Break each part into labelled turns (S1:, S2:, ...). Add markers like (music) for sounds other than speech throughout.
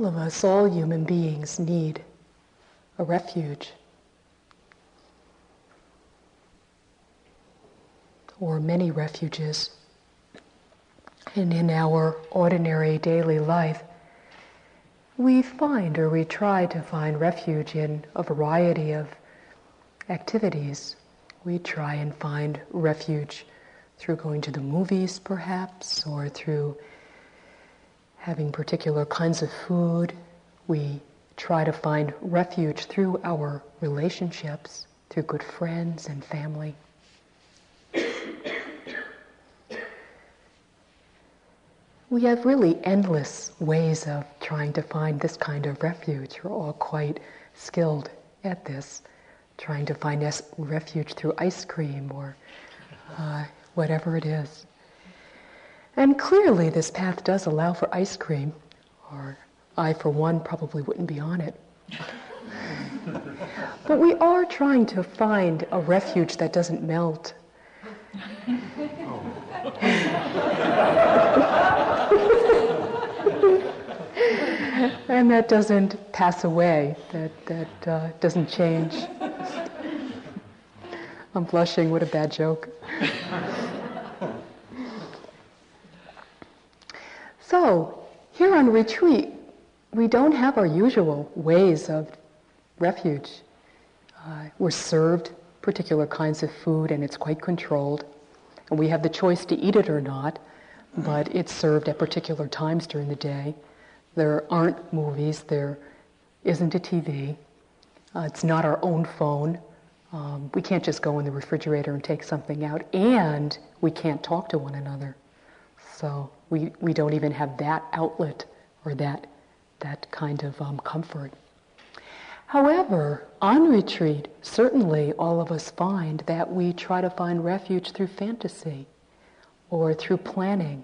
S1: All of us, all human beings, need a refuge. Or many refuges. And in our ordinary daily life, we find or we try to find refuge in a variety of activities. We try and find refuge through going to the movies, perhaps, or through having particular kinds of food. We try to find refuge through our relationships, through good friends and family. We have really endless ways of trying to find this kind of refuge. We're all quite skilled at this, trying to find refuge through ice cream or uh, whatever it is. And clearly, this path does allow for ice cream, or I, for one, probably wouldn't be on it. (laughs) but we are trying to find a refuge that doesn't melt. (laughs) and that doesn't pass away, that, that uh, doesn't change. (laughs) I'm blushing, what a bad joke. So, here on retreat, we don't have our usual ways of refuge. Uh, we're served particular kinds of food and it's quite controlled. And we have the choice to eat it or not, but it's served at particular times during the day. There aren't movies, there isn't a TV, uh, it's not our own phone. Um, we can't just go in the refrigerator and take something out, and we can't talk to one another. So we, we don't even have that outlet or that, that kind of um, comfort. However, on retreat, certainly all of us find that we try to find refuge through fantasy or through planning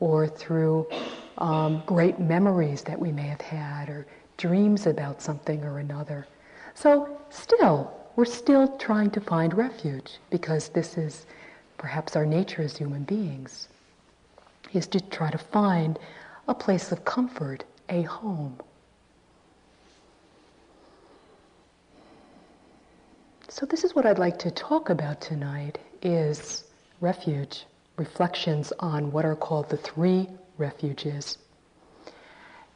S1: or through um, great memories that we may have had or dreams about something or another. So, still, we're still trying to find refuge because this is perhaps our nature as human beings is to try to find a place of comfort, a home. So this is what I'd like to talk about tonight is refuge, reflections on what are called the three refuges.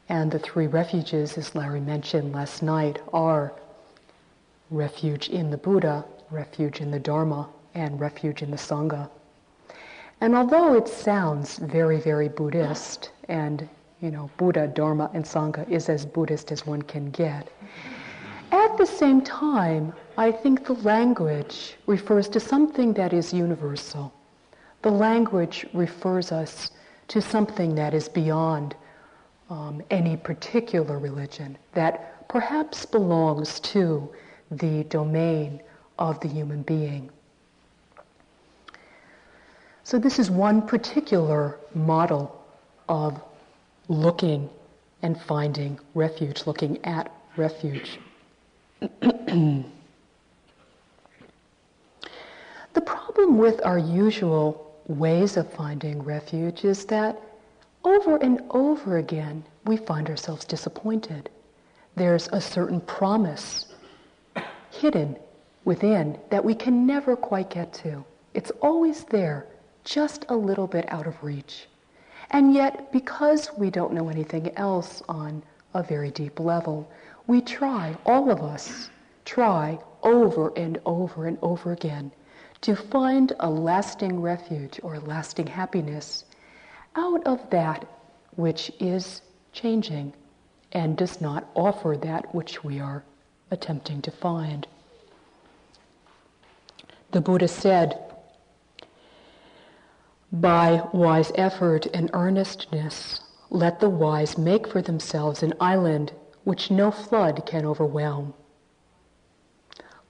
S1: And the three refuges, as Larry mentioned last night, are refuge in the Buddha, refuge in the Dharma, and refuge in the Sangha. And although it sounds very, very Buddhist, and you know, Buddha, Dharma, and Sangha is as Buddhist as one can get, at the same time, I think the language refers to something that is universal. The language refers us to something that is beyond um, any particular religion, that perhaps belongs to the domain of the human being. So, this is one particular model of looking and finding refuge, looking at refuge. (clears throat) The problem with our usual ways of finding refuge is that over and over again we find ourselves disappointed. There's a certain promise hidden within that we can never quite get to. It's always there, just a little bit out of reach. And yet, because we don't know anything else on a very deep level, we try, all of us try over and over and over again to find a lasting refuge or lasting happiness out of that which is changing and does not offer that which we are attempting to find. The Buddha said, by wise effort and earnestness, let the wise make for themselves an island which no flood can overwhelm.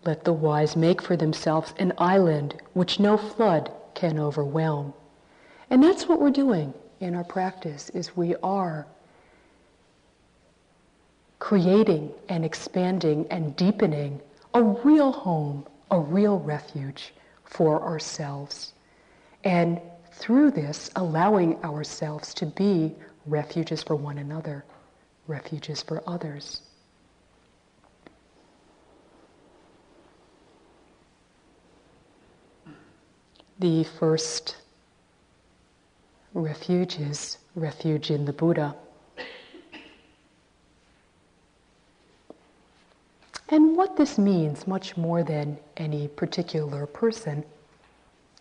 S1: Let the wise make for themselves an island which no flood can overwhelm. And that's what we're doing in our practice is we are creating and expanding and deepening a real home, a real refuge for ourselves. And through this, allowing ourselves to be refuges for one another, refuges for others. The first refuge is refuge in the Buddha. And what this means, much more than any particular person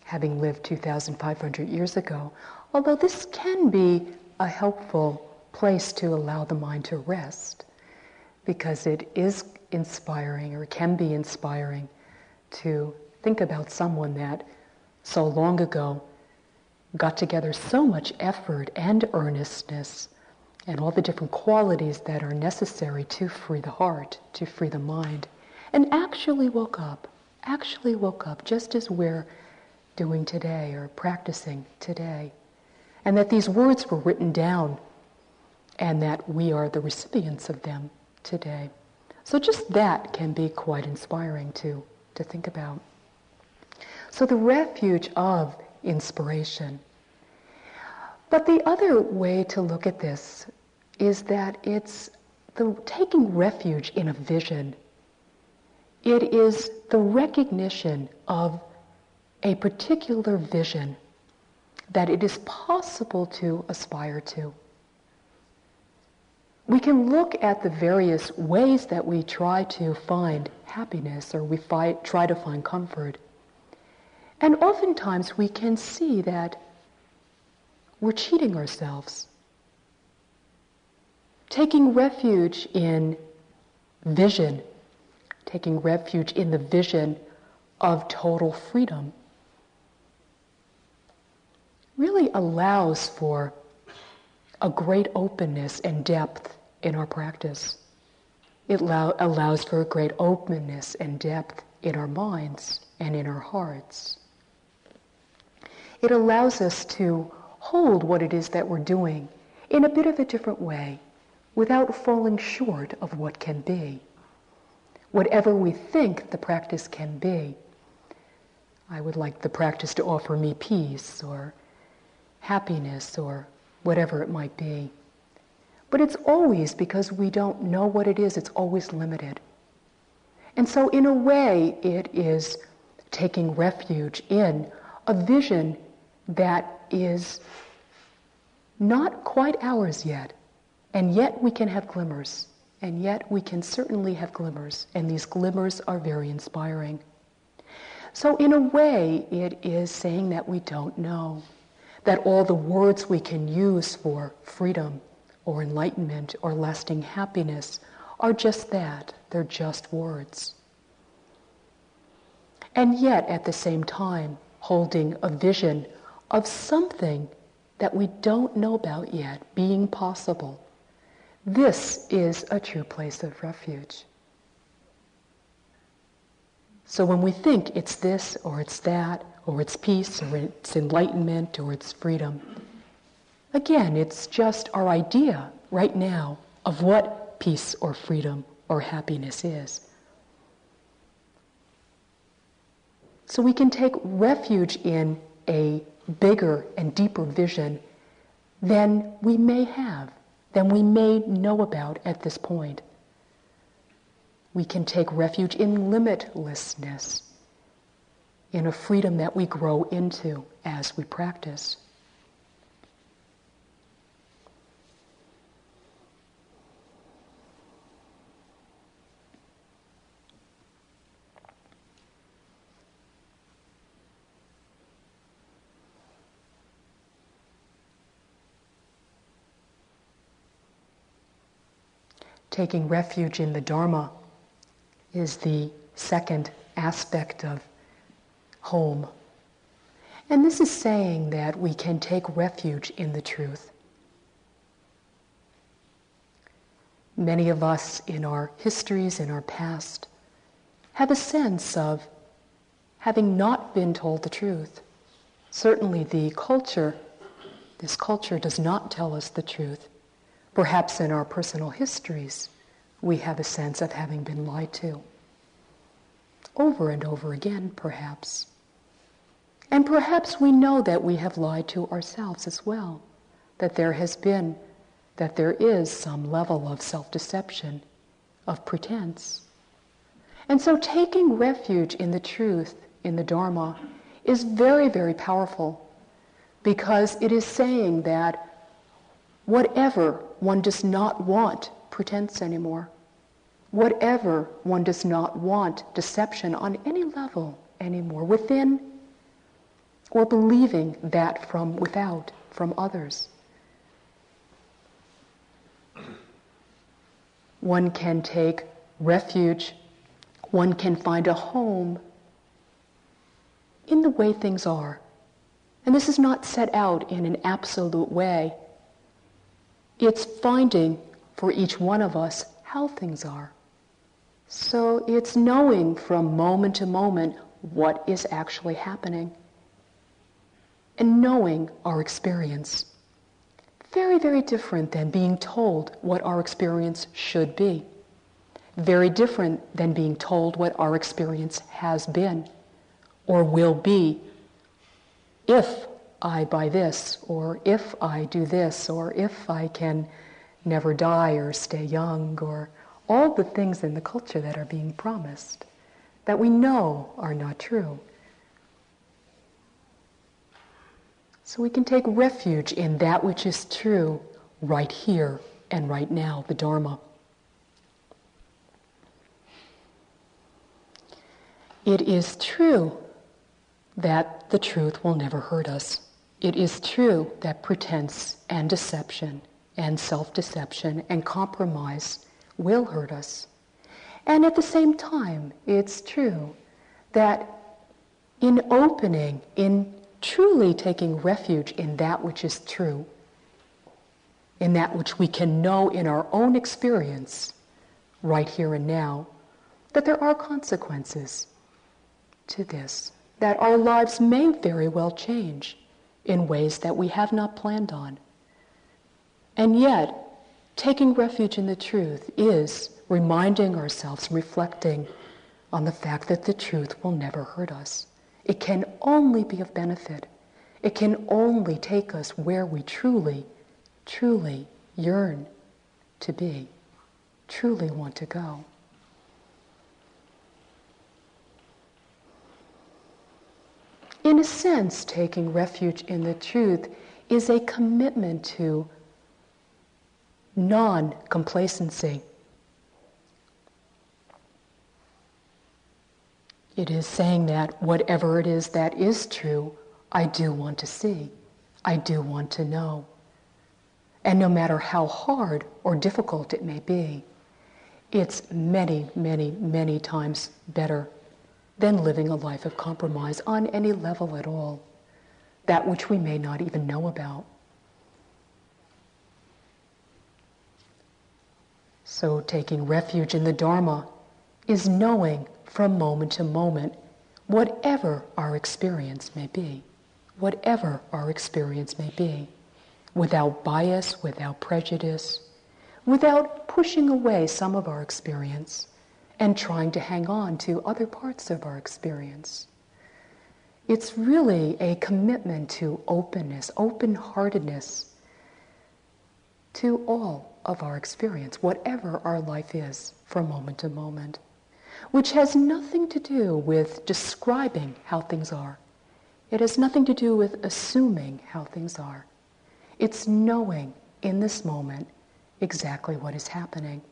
S1: having lived 2,500 years ago, although this can be a helpful place to allow the mind to rest, because it is inspiring or can be inspiring to think about someone that so long ago got together so much effort and earnestness and all the different qualities that are necessary to free the heart, to free the mind, and actually woke up, actually woke up just as we're doing today or practicing today. And that these words were written down and that we are the recipients of them today. So just that can be quite inspiring to, to think about. So the refuge of inspiration. But the other way to look at this is that it's the taking refuge in a vision. It is the recognition of a particular vision that it is possible to aspire to. We can look at the various ways that we try to find happiness or we fi- try to find comfort. And oftentimes we can see that we're cheating ourselves taking refuge in vision, taking refuge in the vision of total freedom, really allows for a great openness and depth in our practice. It allow, allows for a great openness and depth in our minds and in our hearts. It allows us to hold what it is that we're doing in a bit of a different way without falling short of what can be. Whatever we think the practice can be, I would like the practice to offer me peace or happiness or whatever it might be. But it's always because we don't know what it is, it's always limited. And so, in a way, it is taking refuge in a vision that is not quite ours yet, and yet we can have glimmers. And yet we can certainly have glimmers. And these glimmers are very inspiring. So, in a way, it is saying that we don't know. That all the words we can use for freedom or enlightenment or lasting happiness are just that. They're just words. And yet, at the same time, holding a vision of something that we don't know about yet being possible this is a true place of refuge. So when we think it's this or it's that, or it's peace, or it's enlightenment, or it's freedom, again, it's just our idea right now of what peace or freedom or happiness is. So we can take refuge in a bigger and deeper vision than we may have than we may know about at this point. We can take refuge in limitlessness, in a freedom that we grow into as we practice. taking refuge in the Dharma is the second aspect of home. And this is saying that we can take refuge in the truth. Many of us in our histories, in our past, have a sense of having not been told the truth. Certainly, the culture, this culture does not tell us the truth. Perhaps in our personal histories, we have a sense of having been lied to. Over and over again, perhaps. And perhaps we know that we have lied to ourselves as well, that there has been that there is some level of self deception, of pretense. And so taking refuge in the truth, in the Dharma, is very, very powerful because it is saying that whatever one does not want pretense anymore, whatever one does not want deception on any level anymore, within or believing that from without, from others. One can take refuge, one can find a home in the way things are. And this is not set out in an absolute way. It's finding for each one of us how things are. So it's knowing from moment to moment what is actually happening and knowing our experience. Very, very different than being told what our experience should be. Very different than being told what our experience has been or will be if I buy this, or if I do this, or if I can never die or stay young, or all the things in the culture that are being promised that we know are not true. So we can take refuge in that which is true right here and right now, the Dharma. It is true that the truth will never hurt us. It is true that pretense and deception and self deception and compromise will hurt us. And at the same time, it's true that in opening, in truly taking refuge in that which is true, in that which we can know in our own experience, right here and now, that there are consequences to this, that our lives may very well change in ways that we have not planned on. And yet, taking refuge in the truth is reminding ourselves, reflecting on the fact that the truth will never hurt us. It can only be of benefit. It can only take us where we truly, truly yearn to be, truly want to go. In a sense, taking refuge in the truth is a commitment to non complacency. It is saying that whatever it is that is true, I do want to see. I do want to know. And no matter how hard or difficult it may be, it's many, many, many times better than living a life of compromise on any level at all, that which we may not even know about. So, taking refuge in the Dharma is knowing from moment to moment, whatever our experience may be, whatever our experience may be, without bias, without prejudice, without pushing away some of our experience and trying to hang on to other parts of our experience. It's really a commitment to openness, open heartedness to all of our experience, whatever our life is from moment to moment which has nothing to do with describing how things are. It has nothing to do with assuming how things are. It's knowing in this moment exactly what is happening.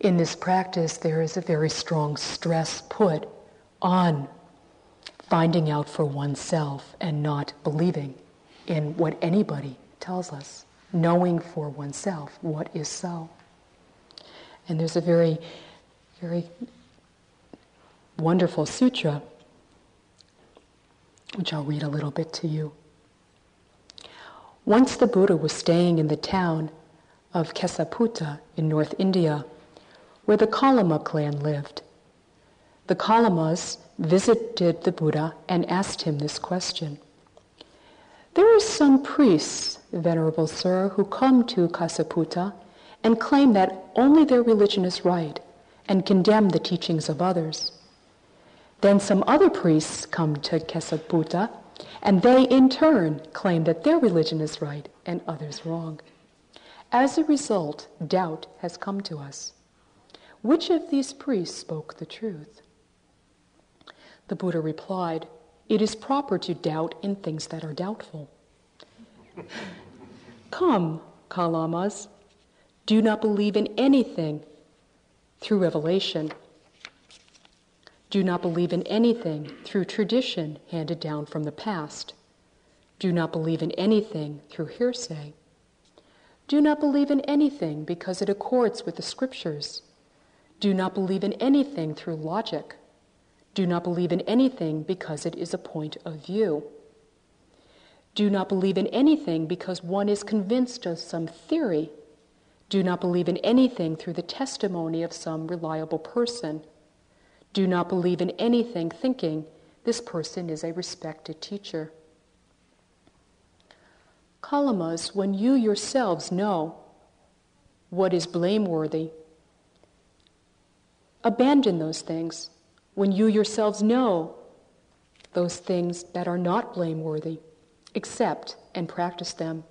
S1: In this practice, there is a very strong stress put on finding out for oneself and not believing in what anybody tells us, knowing for oneself what is so. And there's a very, very wonderful sutra, which I'll read a little bit to you. Once the Buddha was staying in the town of Kesaputta in North India, where the Kalama clan lived. The Kalamas visited the Buddha and asked him this question there are some priests, Venerable Sir, who come to Kesaputta and claim that only their religion is right and condemn the teachings of others. Then some other priests come to Kesaputta, and they in turn claim that their religion is right and others wrong. As a result, doubt has come to us. Which of these priests spoke the truth? The Buddha replied, It is proper to doubt in things that are doubtful. Come, Kalamas, do not believe in anything through revelation. Do not believe in anything through tradition handed down from the past. Do not believe in anything through hearsay. Do not believe in anything because it accords with the scriptures. Do not believe in anything through logic. Do not believe in anything because it is a point of view. Do not believe in anything because one is convinced of some theory. Do not believe in anything through the testimony of some reliable person. Do not believe in anything thinking this person is a respected teacher. Kalamas, when you yourselves know what is blameworthy, abandon those things. When you yourselves know those things that are not blameworthy, accept and practice them.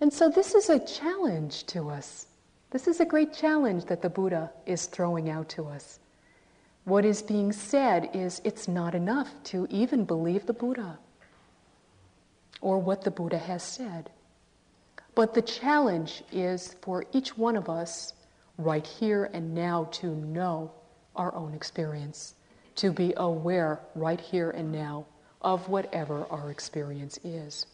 S1: And so, this is a challenge to us. This is a great challenge that the Buddha is throwing out to us. What is being said is it's not enough to even believe the Buddha or what the Buddha has said. But the challenge is for each one of us right here and now to know our own experience, to be aware right here and now of whatever our experience is.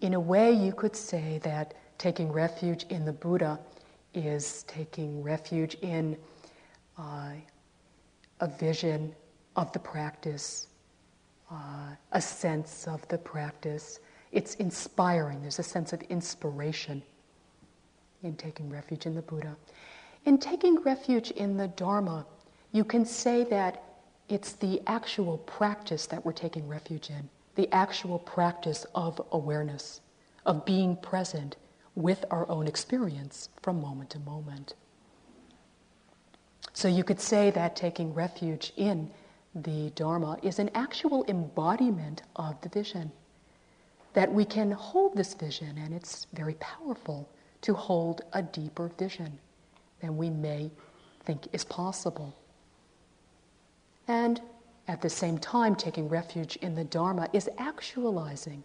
S1: In a way, you could say that taking refuge in the Buddha is taking refuge in uh, a vision of the practice, uh, a sense of the practice. It's inspiring, there's a sense of inspiration in taking refuge in the Buddha. In taking refuge in the Dharma, you can say that it's the actual practice that we're taking refuge in the actual practice of awareness, of being present with our own experience from moment to moment. So you could say that taking refuge in the Dharma is an actual embodiment of the vision. That we can hold this vision, and it's very powerful to hold a deeper vision than we may think is possible. And at the same time, taking refuge in the Dharma is actualizing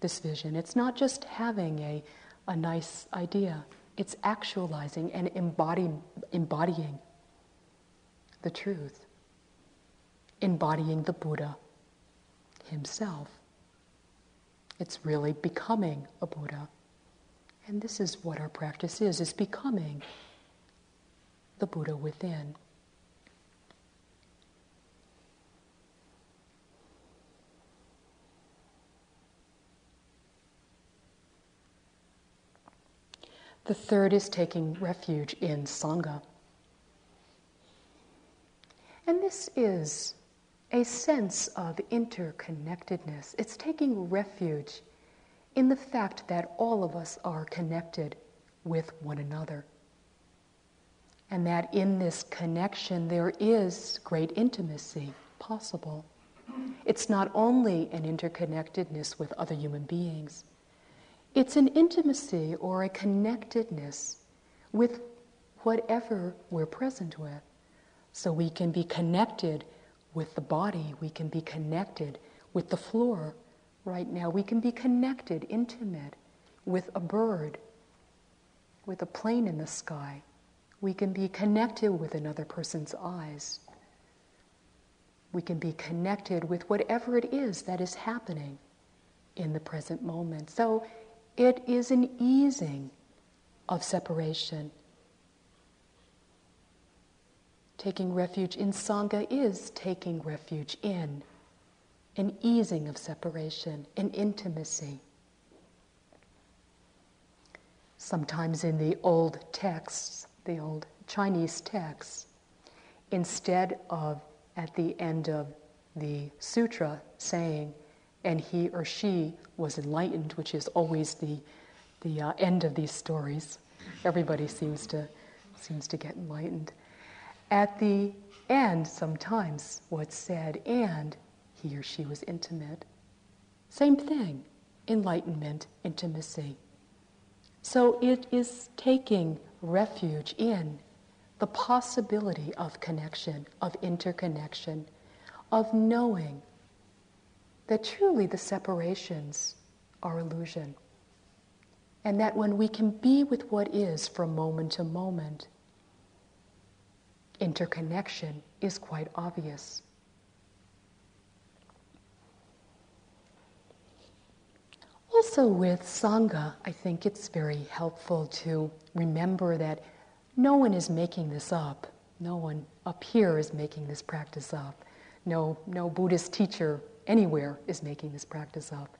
S1: this vision. It's not just having a, a nice idea, it's actualizing and embodying, embodying the truth, embodying the Buddha himself. It's really becoming a Buddha. And this is what our practice is, is becoming the Buddha within. The third is taking refuge in Sangha. And this is a sense of interconnectedness. It's taking refuge in the fact that all of us are connected with one another. And that in this connection there is great intimacy possible. It's not only an interconnectedness with other human beings, it's an intimacy or a connectedness with whatever we're present with. So we can be connected with the body, we can be connected with the floor right now, we can be connected, intimate with a bird, with a plane in the sky. We can be connected with another person's eyes. We can be connected with whatever it is that is happening in the present moment. So it is an easing of separation. Taking refuge in Sangha is taking refuge in an easing of separation, an intimacy. Sometimes in the old texts, the old Chinese texts, instead of at the end of the sutra saying, and he or she was enlightened, which is always the, the uh, end of these stories. Everybody seems to, seems to get enlightened. At the end, sometimes what's said, and he or she was intimate. Same thing, enlightenment, intimacy. So it is taking refuge in the possibility of connection, of interconnection, of knowing that truly the separations are illusion. And that when we can be with what is from moment to moment, interconnection is quite obvious. Also, with Sangha, I think it's very helpful to remember that no one is making this up. No one up here is making this practice up. No, no Buddhist teacher anywhere is making this practice up.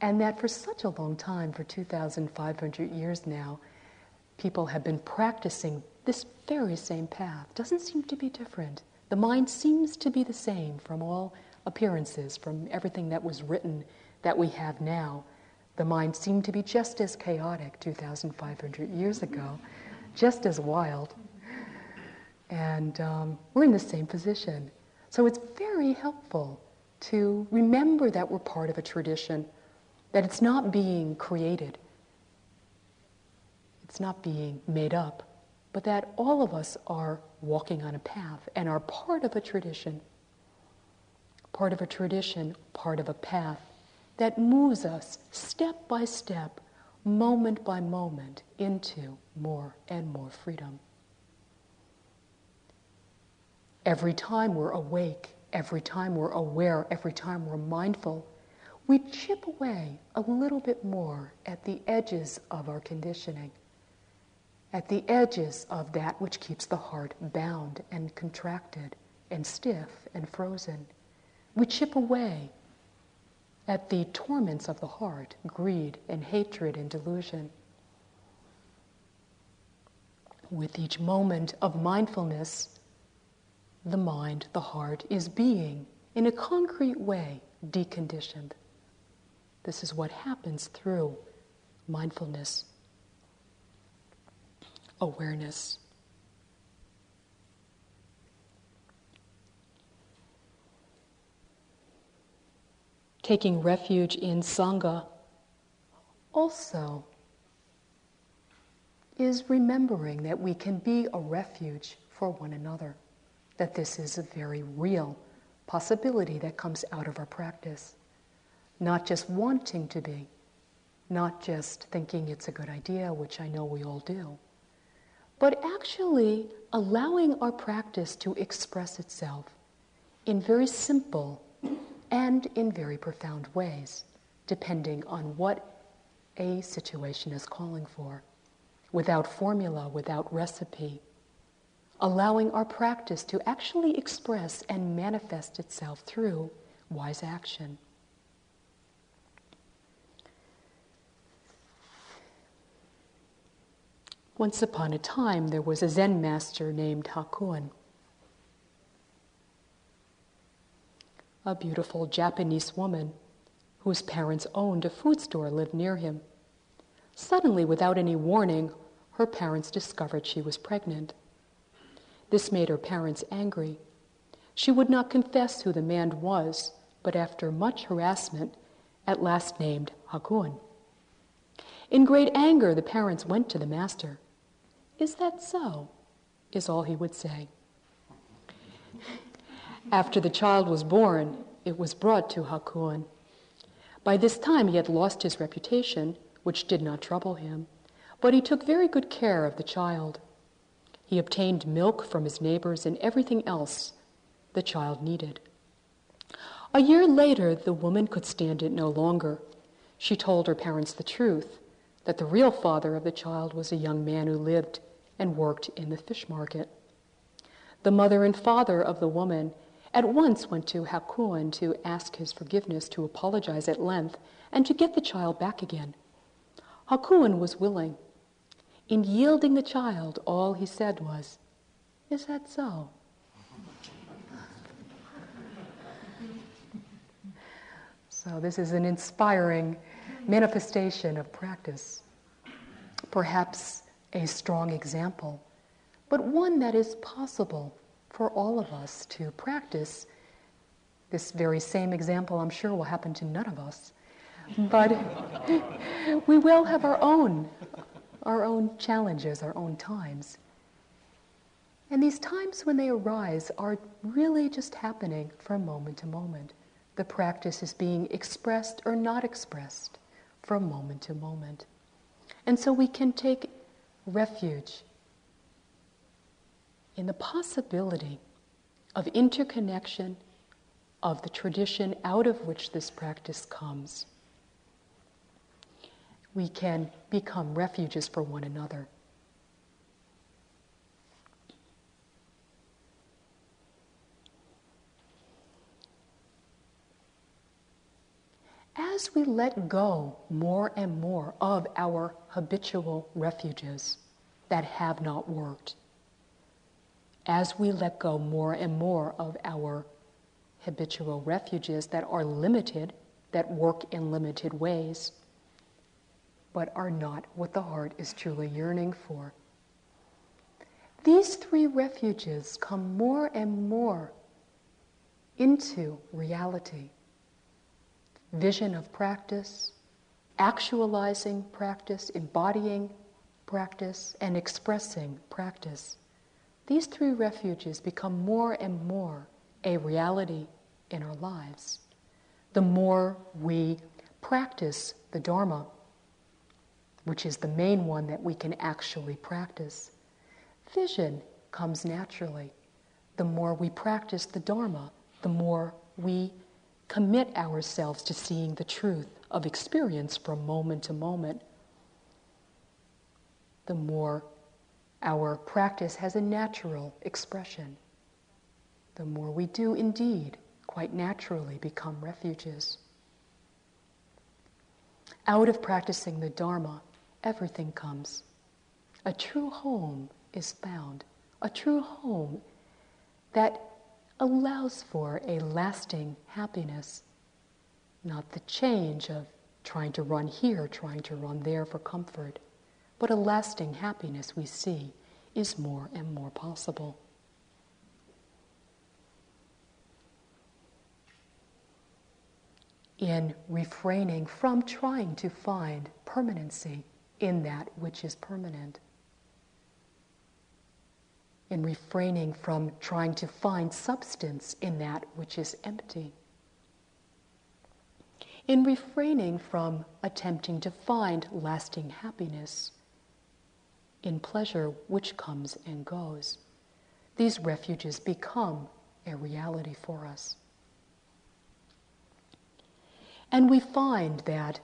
S1: And that for such a long time, for 2,500 years now, people have been practicing this very same path. Doesn't seem to be different. The mind seems to be the same from all appearances, from everything that was written that we have now. The mind seemed to be just as chaotic 2,500 years ago, just as wild. And um, we're in the same position. So it's very helpful to remember that we're part of a tradition, that it's not being created, it's not being made up, but that all of us are walking on a path and are part of a tradition. Part of a tradition, part of a path that moves us step by step, moment by moment, into more and more freedom. Every time we're awake, every time we're aware, every time we're mindful, we chip away a little bit more at the edges of our conditioning, at the edges of that which keeps the heart bound and contracted and stiff and frozen. We chip away at the torments of the heart, greed and hatred and delusion. With each moment of mindfulness, the mind, the heart, is being, in a concrete way, deconditioned. This is what happens through mindfulness, awareness. taking refuge in Sangha also is remembering that we can be a refuge for one another, that this is a very real possibility that comes out of our practice. Not just wanting to be, not just thinking it's a good idea, which I know we all do, but actually allowing our practice to express itself in very simple and in very profound ways, depending on what a situation is calling for, without formula, without recipe, allowing our practice to actually express and manifest itself through wise action. Once upon a time, there was a Zen master named Hakuin. a beautiful Japanese woman whose parents owned a food store lived near him. Suddenly, without any warning, her parents discovered she was pregnant. This made her parents angry. She would not confess who the man was, but after much harassment, at last named Hakuin. In great anger, the parents went to the master. Is that so? is all he would say. After the child was born, it was brought to Hakuin. By this time, he had lost his reputation, which did not trouble him, but he took very good care of the child. He obtained milk from his neighbors and everything else the child needed. A year later, the woman could stand it no longer. She told her parents the truth that the real father of the child was a young man who lived and worked in the fish market. The mother and father of the woman at once went to Hakuin to ask his forgiveness, to apologize at length, and to get the child back again. Hakuin was willing. In yielding the child, all he said was, Is that so? (laughs) So, this is an inspiring manifestation of practice. Perhaps a strong example, but one that is possible for all of us to practice. This very same example, I'm sure, will happen to none of us. But (laughs) we will have our own, our own challenges, our own times. And these times when they arise are really just happening from moment to moment. The practice is being expressed or not expressed from moment to moment. And so we can take refuge in the possibility of interconnection of the tradition out of which this practice comes. We can become refuges for one another. As we let go more and more of our habitual refuges that have not worked, as we let go more and more of our habitual refuges that are limited, that work in limited ways, but are not what the heart is truly yearning for. These three refuges come more and more into reality vision of practice, actualizing practice, embodying practice, and expressing practice. These three refuges become more and more a reality in our lives. The more we practice the Dharma, which is the main one that we can actually practice, vision comes naturally. The more we practice the Dharma, the more we commit ourselves to seeing the truth of experience from moment to moment, the more our practice has a natural expression, the more we do indeed quite naturally become refuges. Out of practicing the Dharma, everything comes. A true home is found, a true home that allows for a lasting happiness, not the change of trying to run here, trying to run there for comfort, but a lasting happiness we see is more and more possible. In refraining from trying to find permanency in that which is permanent in refraining from trying to find substance in that which is empty, in refraining from attempting to find lasting happiness in pleasure which comes and goes. These refuges become a reality for us. And we find that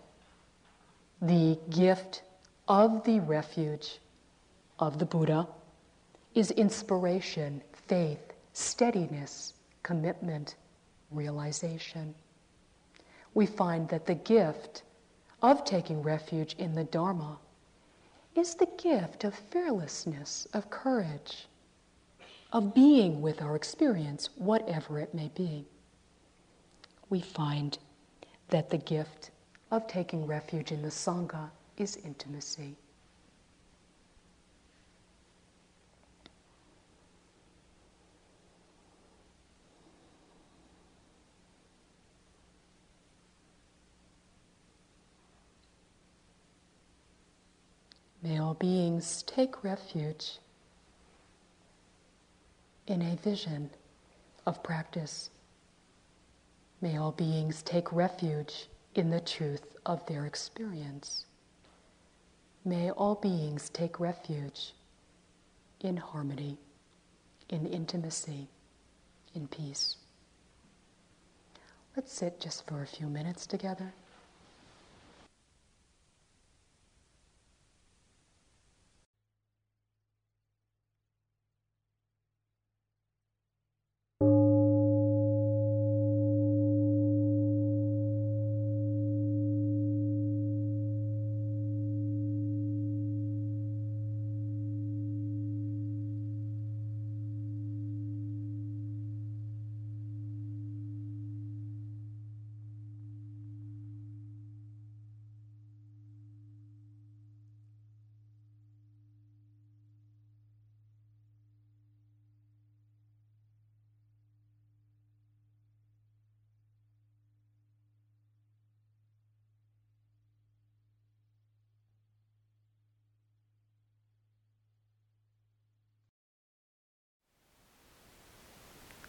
S1: the gift of the refuge of the Buddha is inspiration, faith, steadiness, commitment, realization. We find that the gift of taking refuge in the Dharma is the gift of fearlessness, of courage, of being with our experience, whatever it may be. We find that the gift of taking refuge in the Sangha is intimacy. Beings take refuge in a vision of practice. May all beings take refuge in the truth of their experience. May all beings take refuge in harmony, in intimacy, in peace. Let's sit just for a few minutes together.